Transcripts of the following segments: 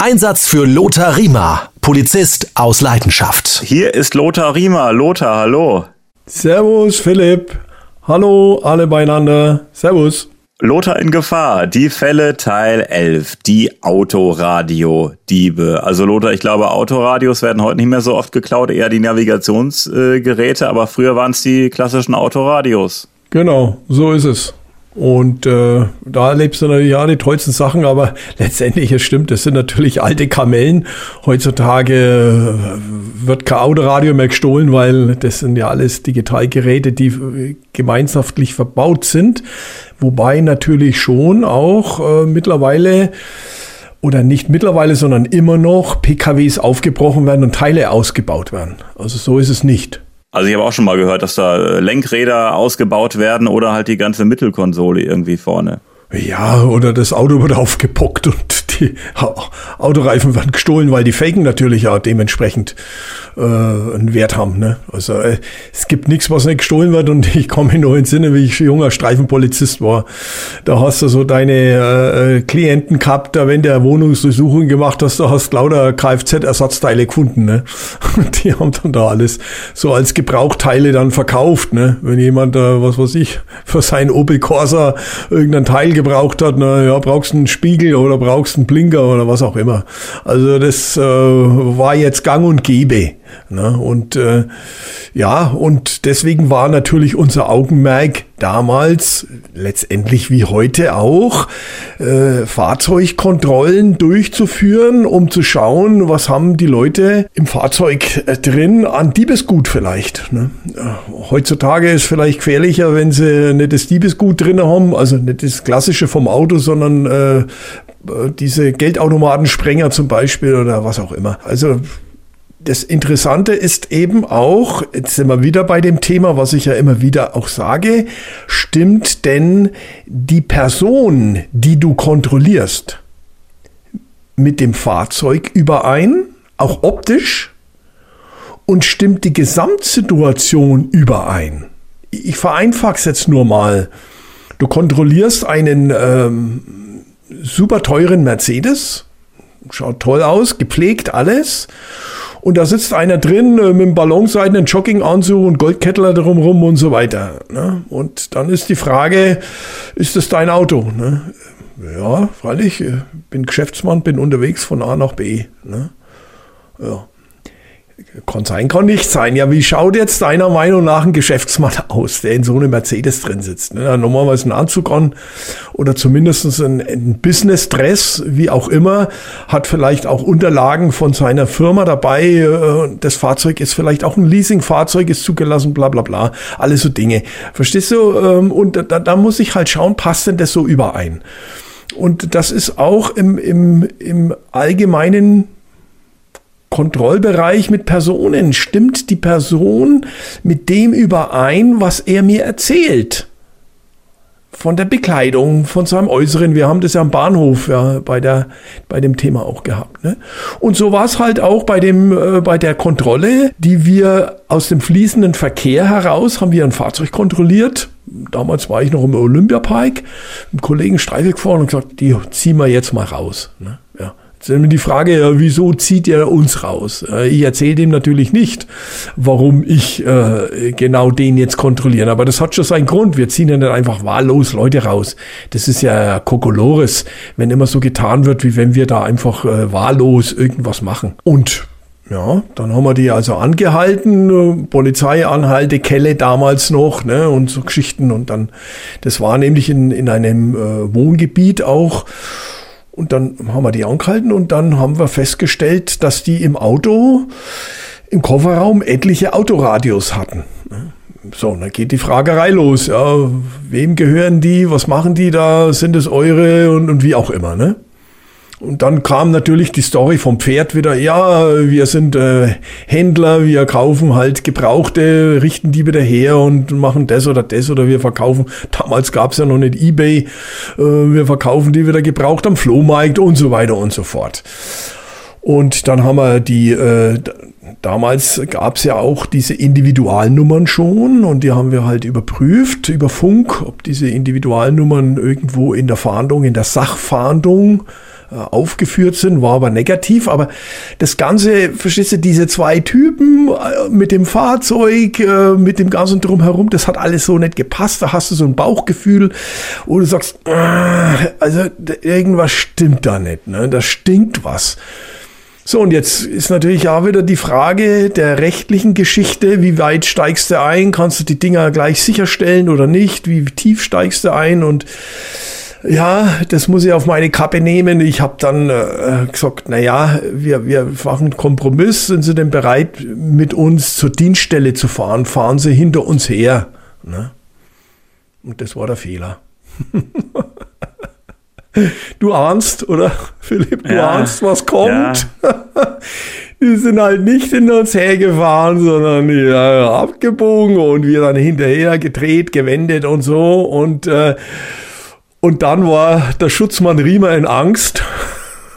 Einsatz für Lothar Riemer, Polizist aus Leidenschaft. Hier ist Lothar Riemer. Lothar, hallo. Servus, Philipp. Hallo, alle beieinander. Servus. Lothar in Gefahr, die Fälle Teil 11, die Autoradio-Diebe. Also Lothar, ich glaube, Autoradios werden heute nicht mehr so oft geklaut, eher die Navigationsgeräte, aber früher waren es die klassischen Autoradios. Genau, so ist es. Und äh, da erlebst du natürlich ja die tollsten Sachen, aber letztendlich, es stimmt, das sind natürlich alte Kamellen. Heutzutage äh, wird kein Autoradio mehr gestohlen, weil das sind ja alles Digitalgeräte, die äh, gemeinschaftlich verbaut sind. Wobei natürlich schon auch äh, mittlerweile oder nicht mittlerweile, sondern immer noch PKWs aufgebrochen werden und Teile ausgebaut werden. Also so ist es nicht. Also ich habe auch schon mal gehört, dass da äh, Lenkräder ausgebaut werden oder halt die ganze Mittelkonsole irgendwie vorne. Ja, oder das Auto wird aufgepockt und die Autoreifen werden gestohlen, weil die Faken natürlich ja dementsprechend äh, einen Wert haben. Ne? Also äh, es gibt nichts, was nicht gestohlen wird und ich komme mir nur in den Sinne, wie ich junger Streifenpolizist war. Da hast du so deine äh, äh Klienten gehabt, da wenn der Wohnungsdurchsuchung gemacht hast, da hast du lauter Kfz-Ersatzteile gefunden. Ne? Die haben dann da alles so als Gebrauchteile dann verkauft. Ne? Wenn jemand, äh, was weiß ich, für sein Opel Corsa irgendein Teil gebraucht hat, na ja, brauchst einen Spiegel oder brauchst einen Blinker oder was auch immer. Also das äh, war jetzt gang und gäbe. Ne? Und äh, ja, und deswegen war natürlich unser Augenmerk damals, letztendlich wie heute auch, äh, Fahrzeugkontrollen durchzuführen, um zu schauen, was haben die Leute im Fahrzeug äh, drin an Diebesgut vielleicht. Ne? Äh, heutzutage ist vielleicht gefährlicher, wenn sie nicht das Diebesgut drin haben, also nicht das klassische vom Auto, sondern äh, diese Geldautomatensprenger zum Beispiel oder was auch immer. Also das Interessante ist eben auch, jetzt sind wir wieder bei dem Thema, was ich ja immer wieder auch sage, stimmt denn die Person, die du kontrollierst, mit dem Fahrzeug überein, auch optisch, und stimmt die Gesamtsituation überein? Ich vereinfache es jetzt nur mal. Du kontrollierst einen ähm, super teuren Mercedes, schaut toll aus, gepflegt alles und da sitzt einer drin äh, mit einem Ballonseiten, Jogginganzug und Goldkettler drumherum und so weiter. Ne? Und dann ist die Frage, ist das dein Auto? Ne? Ja, freilich, ich bin Geschäftsmann, bin unterwegs von A nach B. Ne? Ja. Kann sein, kann nicht sein. Ja, wie schaut jetzt deiner Meinung nach ein Geschäftsmann aus, der in so einem Mercedes drin sitzt? Ne? Normalerweise einen Anzug an oder zumindest ein, ein Business-Dress, wie auch immer, hat vielleicht auch Unterlagen von seiner Firma dabei. Äh, das Fahrzeug ist vielleicht auch ein Leasing-Fahrzeug, ist zugelassen, bla bla bla. Alles so Dinge. Verstehst du? Ähm, und da, da muss ich halt schauen, passt denn das so überein? Und das ist auch im, im, im allgemeinen Kontrollbereich mit Personen. Stimmt die Person mit dem überein, was er mir erzählt? Von der Bekleidung, von seinem Äußeren. Wir haben das ja am Bahnhof ja, bei, der, bei dem Thema auch gehabt. Ne? Und so war es halt auch bei, dem, äh, bei der Kontrolle, die wir aus dem fließenden Verkehr heraus haben wir ein Fahrzeug kontrolliert. Damals war ich noch im Olympiapark, mit Kollegen Streife gefahren und gesagt, die ziehen wir jetzt mal raus. Ne? Die Frage, ja, wieso zieht er uns raus? Äh, ich erzähle dem natürlich nicht, warum ich äh, genau den jetzt kontrolliere. Aber das hat schon seinen Grund. Wir ziehen ja nicht einfach wahllos Leute raus. Das ist ja Kokolores, wenn immer so getan wird, wie wenn wir da einfach äh, wahllos irgendwas machen. Und ja, dann haben wir die also angehalten, äh, Polizeianhalte, Kelle damals noch, ne, und so Geschichten. Und dann, das war nämlich in, in einem äh, Wohngebiet auch. Und dann haben wir die angehalten und dann haben wir festgestellt, dass die im Auto, im Kofferraum etliche Autoradios hatten. So, dann geht die Fragerei los. Ja, wem gehören die? Was machen die da? Sind es eure? Und, und wie auch immer, ne? Und dann kam natürlich die Story vom Pferd wieder, ja, wir sind äh, Händler, wir kaufen halt Gebrauchte, richten die wieder her und machen das oder das oder wir verkaufen, damals gab's ja noch nicht Ebay, äh, wir verkaufen die wieder gebraucht am Flohmarkt und so weiter und so fort. Und dann haben wir die, äh, damals gab's ja auch diese Individualnummern schon und die haben wir halt überprüft über Funk, ob diese Individualnummern irgendwo in der Fahndung, in der Sachfahndung aufgeführt sind, war aber negativ. Aber das Ganze, verstehst du, diese zwei Typen äh, mit dem Fahrzeug, äh, mit dem ganzen Drumherum, das hat alles so nicht gepasst. Da hast du so ein Bauchgefühl, wo du sagst, also irgendwas stimmt da nicht, ne? da stinkt was. So, und jetzt ist natürlich auch wieder die Frage der rechtlichen Geschichte. Wie weit steigst du ein? Kannst du die Dinger gleich sicherstellen oder nicht? Wie tief steigst du ein? Und ja, das muss ich auf meine Kappe nehmen. Ich habe dann äh, gesagt, na ja, wir, wir machen einen Kompromiss. Sind Sie denn bereit, mit uns zur Dienststelle zu fahren? Fahren Sie hinter uns her. Ne? Und das war der Fehler. Du ahnst, oder Philipp, du ja, ahnst, was kommt. Ja. Die sind halt nicht hinter uns hergefahren, sondern ja, abgebogen und wir dann hinterher gedreht, gewendet und so. Und, äh, und dann war der Schutzmann Riemer in Angst,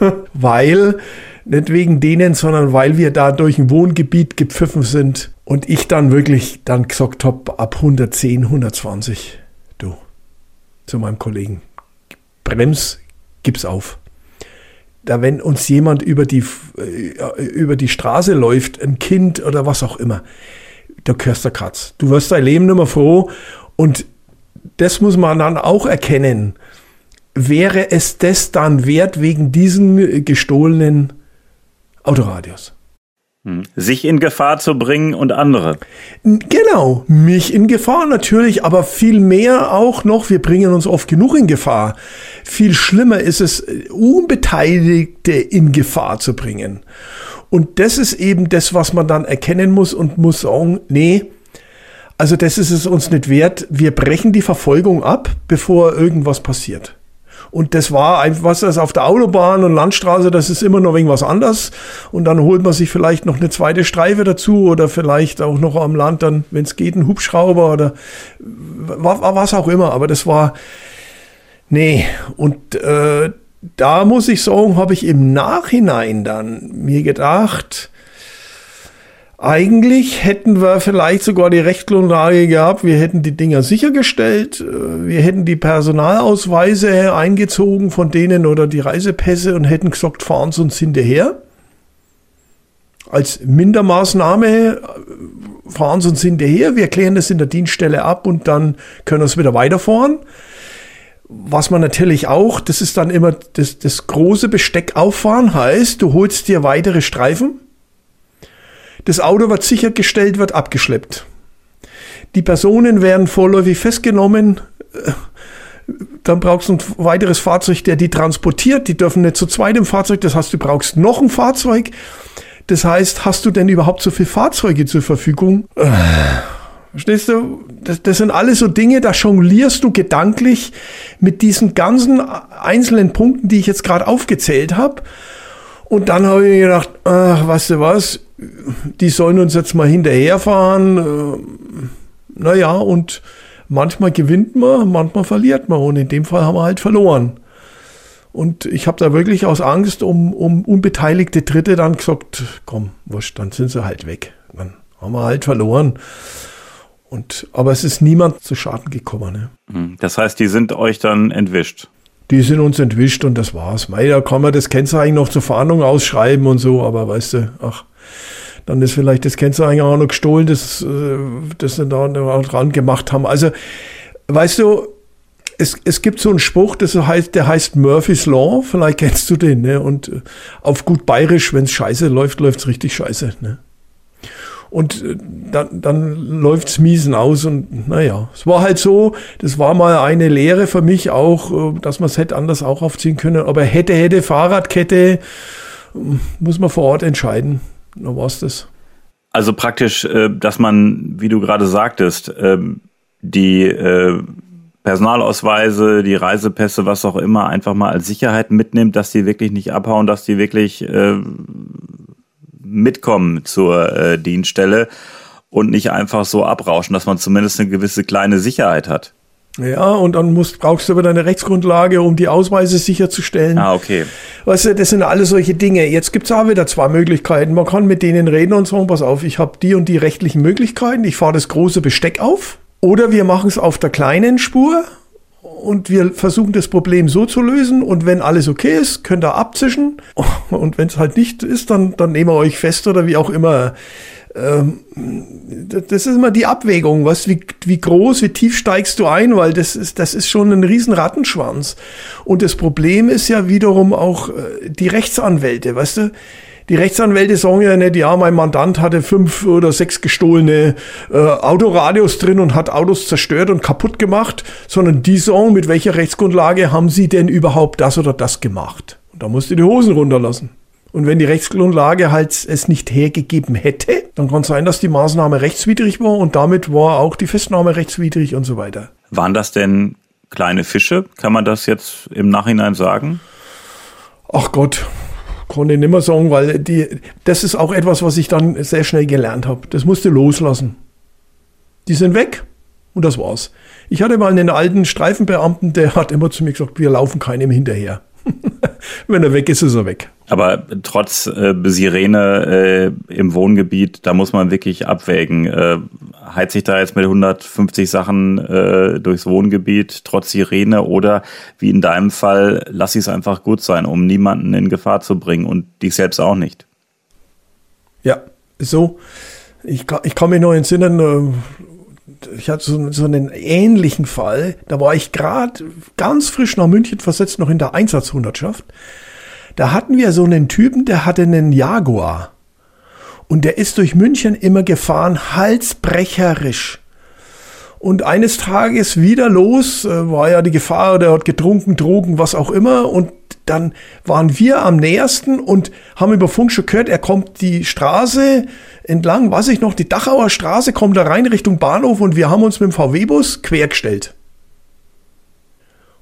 weil, nicht wegen denen, sondern weil wir da durch ein Wohngebiet gepfiffen sind und ich dann wirklich dann gesagt habe, ab 110, 120, du, zu meinem Kollegen Brems, gib's auf. Da, wenn uns jemand über die, äh, über die Straße läuft, ein Kind oder was auch immer, da gehörst der Katz. Du wirst dein Leben nicht mehr froh und das muss man dann auch erkennen. Wäre es das dann wert wegen diesen gestohlenen Autoradios? Hm. Sich in Gefahr zu bringen und andere. Genau, mich in Gefahr natürlich, aber viel mehr auch noch, wir bringen uns oft genug in Gefahr. Viel schlimmer ist es, Unbeteiligte in Gefahr zu bringen. Und das ist eben das, was man dann erkennen muss und muss sagen, nee, also das ist es uns nicht wert. Wir brechen die Verfolgung ab, bevor irgendwas passiert. Und das war einfach was, das auf der Autobahn und Landstraße, das ist immer noch irgendwas anders. Und dann holt man sich vielleicht noch eine zweite Streife dazu oder vielleicht auch noch am Land dann, wenn es geht, ein Hubschrauber oder was auch immer. Aber das war, nee. Und äh, da muss ich sagen, habe ich im Nachhinein dann mir gedacht, eigentlich hätten wir vielleicht sogar die Rechtsgrundlage gehabt, wir hätten die Dinger sichergestellt, äh, wir hätten die Personalausweise eingezogen von denen oder die Reisepässe und hätten gesagt, fahren Sie uns hinterher. Als Mindermaßnahme äh, fahren Sie uns hinterher, wir klären das in der Dienststelle ab und dann können wir es wieder weiterfahren. Was man natürlich auch, das ist dann immer das, das große Besteck auffahren, heißt, du holst dir weitere Streifen das Auto wird sichergestellt, wird abgeschleppt. Die Personen werden vorläufig festgenommen. Dann brauchst du ein weiteres Fahrzeug, der die transportiert. Die dürfen nicht zu zweit im Fahrzeug. Das heißt, du brauchst noch ein Fahrzeug. Das heißt, hast du denn überhaupt so viele Fahrzeuge zur Verfügung? Verstehst du? Das, das sind alles so Dinge, da jonglierst du gedanklich mit diesen ganzen einzelnen Punkten, die ich jetzt gerade aufgezählt habe. Und dann habe ich mir gedacht, ach, weißt du was, die sollen uns jetzt mal hinterherfahren. Äh, naja, und manchmal gewinnt man, manchmal verliert man. Und in dem Fall haben wir halt verloren. Und ich habe da wirklich aus Angst um, um unbeteiligte Dritte dann gesagt, komm, wurscht, dann sind sie halt weg. Dann haben wir halt verloren. Und, aber es ist niemand zu Schaden gekommen. Ne? Hm, das heißt, die sind euch dann entwischt? Die sind uns entwischt und das war's. Mei, da kann man das Kennzeichen noch zur Fahndung ausschreiben und so, aber weißt du, ach, dann ist vielleicht das Kennzeichen auch noch gestohlen, das, äh, das sie da dran gemacht haben. Also, weißt du, es, es gibt so einen Spruch, das heißt, der heißt Murphy's Law, vielleicht kennst du den, ne? Und äh, auf gut bayerisch, wenn es scheiße läuft, läuft es richtig scheiße, ne? Und äh, dann, dann läuft's miesen aus und naja, es war halt so, das war mal eine Lehre für mich auch, dass man es hätte anders auch aufziehen können. Aber hätte, hätte, Fahrradkette, muss man vor Ort entscheiden. Da war's das. Also praktisch, äh, dass man, wie du gerade sagtest, ähm, die äh, Personalausweise, die Reisepässe, was auch immer, einfach mal als Sicherheit mitnimmt, dass die wirklich nicht abhauen, dass die wirklich äh, mitkommen zur Dienststelle und nicht einfach so abrauschen, dass man zumindest eine gewisse kleine Sicherheit hat. Ja, und dann musst, brauchst du aber deine Rechtsgrundlage, um die Ausweise sicherzustellen. Ah, okay. Weißt du, das sind alles solche Dinge. Jetzt gibt's auch wieder zwei Möglichkeiten. Man kann mit denen reden und sagen, pass auf, ich habe die und die rechtlichen Möglichkeiten, ich fahre das große Besteck auf. Oder wir machen es auf der kleinen Spur und wir versuchen das Problem so zu lösen und wenn alles okay ist, könnt ihr abzischen und wenn es halt nicht ist, dann, dann nehmen wir euch fest oder wie auch immer. Ähm, das ist immer die Abwägung, was, wie, wie groß, wie tief steigst du ein, weil das ist, das ist schon ein riesen Rattenschwanz. Und das Problem ist ja wiederum auch äh, die Rechtsanwälte, weißt du? Die Rechtsanwälte sagen ja nicht, ja, mein Mandant hatte fünf oder sechs gestohlene äh, Autoradios drin und hat Autos zerstört und kaputt gemacht, sondern die sagen, mit welcher Rechtsgrundlage haben sie denn überhaupt das oder das gemacht? Und da musst du die Hosen runterlassen. Und wenn die Rechtsgrundlage halt es nicht hergegeben hätte, dann kann es sein, dass die Maßnahme rechtswidrig war und damit war auch die Festnahme rechtswidrig und so weiter. Waren das denn kleine Fische? Kann man das jetzt im Nachhinein sagen? Ach Gott, ich nicht mehr sagen, weil die, das ist auch etwas, was ich dann sehr schnell gelernt habe. Das musste loslassen. Die sind weg und das war's. Ich hatte mal einen alten Streifenbeamten, der hat immer zu mir gesagt, wir laufen keinem hinterher. Wenn er weg ist, ist er weg. Aber trotz äh, Sirene äh, im Wohngebiet, da muss man wirklich abwägen. Äh, heizt sich da jetzt mit 150 Sachen äh, durchs Wohngebiet, trotz Sirene, oder wie in deinem Fall, lass es einfach gut sein, um niemanden in Gefahr zu bringen und dich selbst auch nicht. Ja, so. Ich, ich kann mich noch entsinnen, äh, ich hatte so, so einen ähnlichen Fall. Da war ich gerade ganz frisch nach München versetzt, noch in der Einsatzhundertschaft. Da hatten wir so einen Typen, der hatte einen Jaguar. Und der ist durch München immer gefahren, halsbrecherisch. Und eines Tages wieder los, äh, war ja die Gefahr, der hat getrunken, Drogen, was auch immer. Und dann waren wir am nähersten und haben über Funk schon gehört, er kommt die Straße entlang, weiß ich noch, die Dachauer Straße, kommt da rein Richtung Bahnhof und wir haben uns mit dem VW-Bus quergestellt.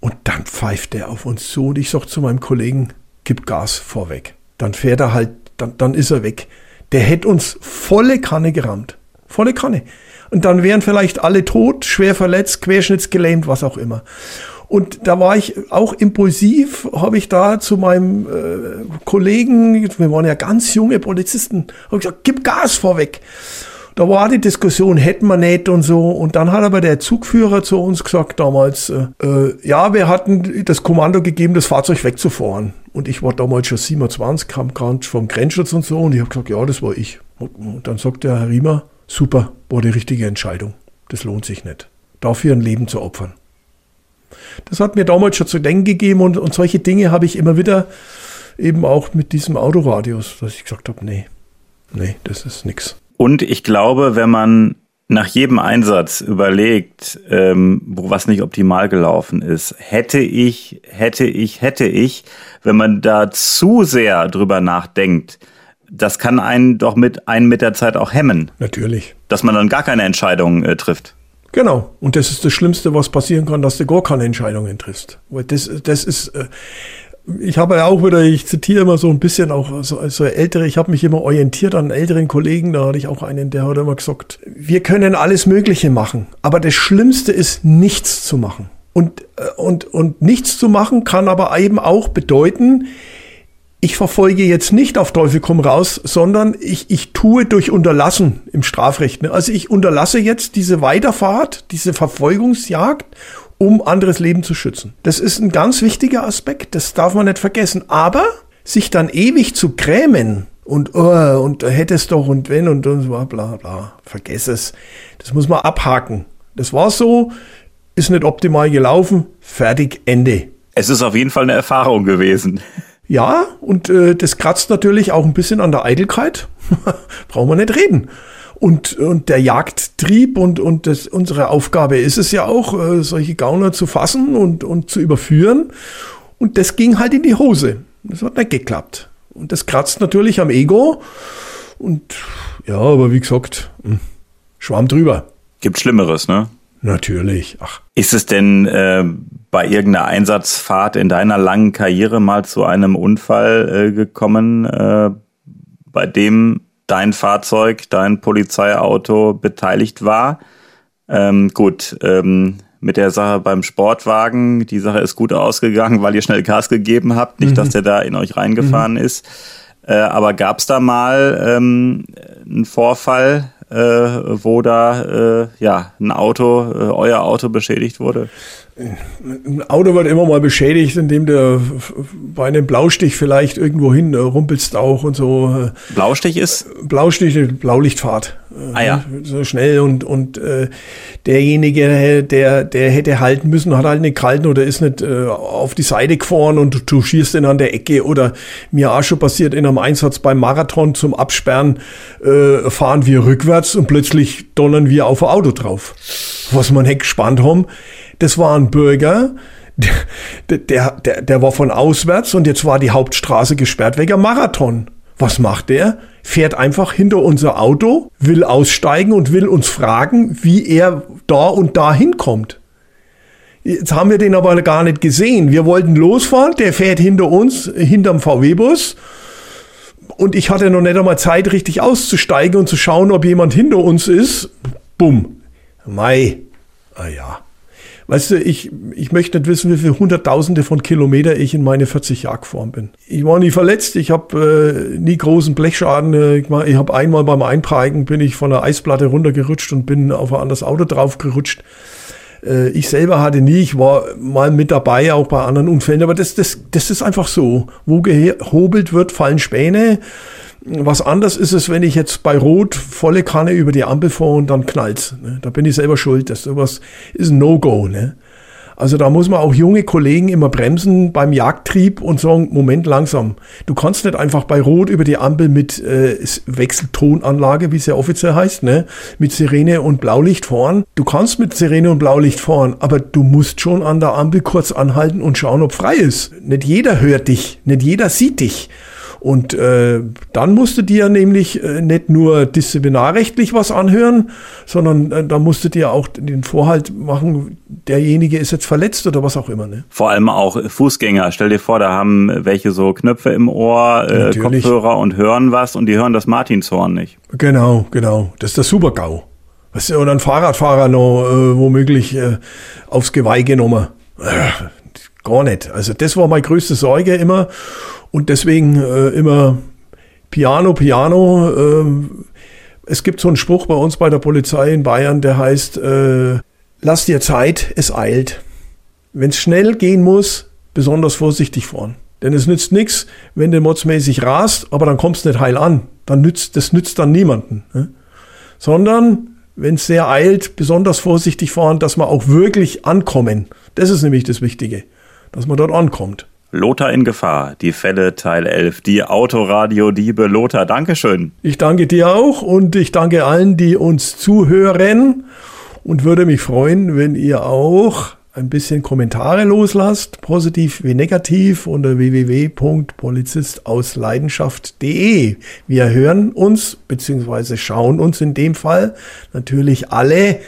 Und dann pfeift er auf uns zu und ich sag zu meinem Kollegen, gib Gas vorweg. Dann fährt er halt, dann, dann ist er weg. Der hätte uns volle Kanne gerammt. Volle Kanne. Und dann wären vielleicht alle tot, schwer verletzt, querschnittsgelähmt, was auch immer. Und da war ich auch impulsiv, habe ich da zu meinem äh, Kollegen, wir waren ja ganz junge Polizisten, habe gesagt, gib Gas vorweg. Da war die Diskussion, hätten wir nicht und so. Und dann hat aber der Zugführer zu uns gesagt damals, äh, äh ja, wir hatten das Kommando gegeben, das Fahrzeug wegzufahren. Und ich war damals schon 27, kam gerade vom Grenzschutz und so. Und ich habe gesagt, ja, das war ich. Und dann sagt der Herr Riemer, super, war die richtige Entscheidung. Das lohnt sich nicht. Dafür ein Leben zu opfern. Das hat mir damals schon zu denken gegeben und, und solche Dinge habe ich immer wieder eben auch mit diesem Autoradius, dass ich gesagt habe, nee, nee, das ist nix. Und ich glaube, wenn man nach jedem Einsatz überlegt, ähm, wo was nicht optimal gelaufen ist, hätte ich, hätte ich, hätte ich, wenn man da zu sehr drüber nachdenkt, das kann einen doch mit einen mit der Zeit auch hemmen. Natürlich. Dass man dann gar keine Entscheidung äh, trifft. Genau. Und das ist das Schlimmste, was passieren kann, dass du gar keine Entscheidungen triffst. Weil das, das ist, äh, ich habe ja auch wieder, ich zitiere immer so ein bisschen auch so, so ältere, ich habe mich immer orientiert an älteren Kollegen, da hatte ich auch einen, der hat immer gesagt, wir können alles Mögliche machen, aber das Schlimmste ist, nichts zu machen. Und, äh, und, und nichts zu machen kann aber eben auch bedeuten, ich verfolge jetzt nicht auf Teufel komm raus, sondern ich, ich tue durch Unterlassen im Strafrecht. Also ich unterlasse jetzt diese Weiterfahrt, diese Verfolgungsjagd, um anderes Leben zu schützen. Das ist ein ganz wichtiger Aspekt, das darf man nicht vergessen. Aber sich dann ewig zu grämen und, oh, und hätte es doch und wenn und, und bla bla bla, vergess es. Das muss man abhaken. Das war so, ist nicht optimal gelaufen, fertig, Ende. Es ist auf jeden Fall eine Erfahrung gewesen. Ja, und äh, das kratzt natürlich auch ein bisschen an der Eitelkeit. Brauchen wir nicht reden. Und, und der Jagdtrieb und, und das, unsere Aufgabe ist es ja auch, äh, solche Gauner zu fassen und, und zu überführen. Und das ging halt in die Hose. Das hat nicht geklappt. Und das kratzt natürlich am Ego. Und ja, aber wie gesagt, hm, Schwamm drüber. Gibt Schlimmeres, ne? Natürlich. Ach. Ist es denn äh, bei irgendeiner Einsatzfahrt in deiner langen Karriere mal zu einem Unfall äh, gekommen, äh, bei dem dein Fahrzeug, dein Polizeiauto beteiligt war? Ähm, gut, ähm, mit der Sache beim Sportwagen, die Sache ist gut ausgegangen, weil ihr schnell Gas gegeben habt, nicht, mhm. dass der da in euch reingefahren mhm. ist. Äh, aber gab es da mal ähm, einen Vorfall, äh, wo da äh, ja ein Auto, äh, euer Auto beschädigt wurde? Ein Auto wird immer mal beschädigt, indem du bei einem Blaustich vielleicht irgendwo hin äh, rumpelst auch und so. Blaustich ist? Blaustich, Blaulichtfahrt. Ah ja. So schnell und, und äh, derjenige, der, der hätte halten müssen, hat halt nicht gehalten oder ist nicht äh, auf die Seite gefahren und du schießt ihn an der Ecke oder mir auch schon passiert in einem Einsatz beim Marathon zum Absperren, äh, fahren wir rückwärts und plötzlich donnern wir auf ein Auto drauf. Was man nicht gespannt haben das war ein Bürger, der, der, der, der war von auswärts und jetzt war die Hauptstraße gesperrt wegen Marathon. Was macht der? Fährt einfach hinter unser Auto, will aussteigen und will uns fragen, wie er da und da hinkommt. Jetzt haben wir den aber gar nicht gesehen. Wir wollten losfahren, der fährt hinter uns, hinterm VW-Bus. Und ich hatte noch nicht einmal Zeit, richtig auszusteigen und zu schauen, ob jemand hinter uns ist. Bumm. Mai. Ah ja. Weißt du, ich, ich möchte nicht wissen, wie viele Hunderttausende von Kilometer ich in meine 40 Jahre gefahren bin. Ich war nie verletzt, ich habe äh, nie großen Blechschaden. Äh, ich, ich habe einmal beim Einparken bin ich von der Eisplatte runtergerutscht und bin auf ein anderes Auto draufgerutscht. Äh, ich selber hatte nie, ich war mal mit dabei, auch bei anderen Unfällen, aber das, das, das ist einfach so. Wo gehobelt wird, fallen Späne. Was anders ist es, wenn ich jetzt bei Rot volle Kanne über die Ampel fahre und dann knallt's. Ne? Da bin ich selber schuld. Das sowas ist ein No-Go. Ne? Also da muss man auch junge Kollegen immer bremsen beim Jagdtrieb und sagen, Moment, langsam. Du kannst nicht einfach bei Rot über die Ampel mit äh, Wechseltonanlage, wie es ja offiziell heißt, ne, mit Sirene und Blaulicht fahren. Du kannst mit Sirene und Blaulicht fahren, aber du musst schon an der Ampel kurz anhalten und schauen, ob frei ist. Nicht jeder hört dich, nicht jeder sieht dich. Und äh, dann musst du dir nämlich äh, nicht nur disziplinarrechtlich was anhören, sondern äh, da musst du dir auch den Vorhalt machen, derjenige ist jetzt verletzt oder was auch immer. Ne? Vor allem auch Fußgänger. Stell dir vor, da haben welche so Knöpfe im Ohr, äh, Kopfhörer und hören was und die hören das Martinshorn nicht. Genau, genau. Das ist der Super-GAU. Weißt du, oder ein Fahrradfahrer noch äh, womöglich äh, aufs Geweih genommen. Gar nicht. Also das war meine größte Sorge immer. Und deswegen äh, immer Piano, Piano. Äh, es gibt so einen Spruch bei uns bei der Polizei in Bayern, der heißt, äh, lass dir Zeit, es eilt. Wenn es schnell gehen muss, besonders vorsichtig fahren. Denn es nützt nichts, wenn du modsmäßig rast, aber dann kommst du nicht heil an. Dann nützt, das nützt dann niemanden. Ne? Sondern, wenn es sehr eilt, besonders vorsichtig fahren, dass wir auch wirklich ankommen. Das ist nämlich das Wichtige, dass man dort ankommt. Lothar in Gefahr, die Fälle Teil 11, die Autoradio-Diebe. Lothar, Dankeschön. Ich danke dir auch und ich danke allen, die uns zuhören und würde mich freuen, wenn ihr auch ein bisschen Kommentare loslasst, positiv wie negativ, unter www.polizistausleidenschaft.de. Wir hören uns bzw. schauen uns in dem Fall natürlich alle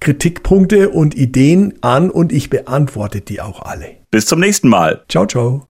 Kritikpunkte und Ideen an und ich beantworte die auch alle. Bis zum nächsten Mal. Ciao, ciao.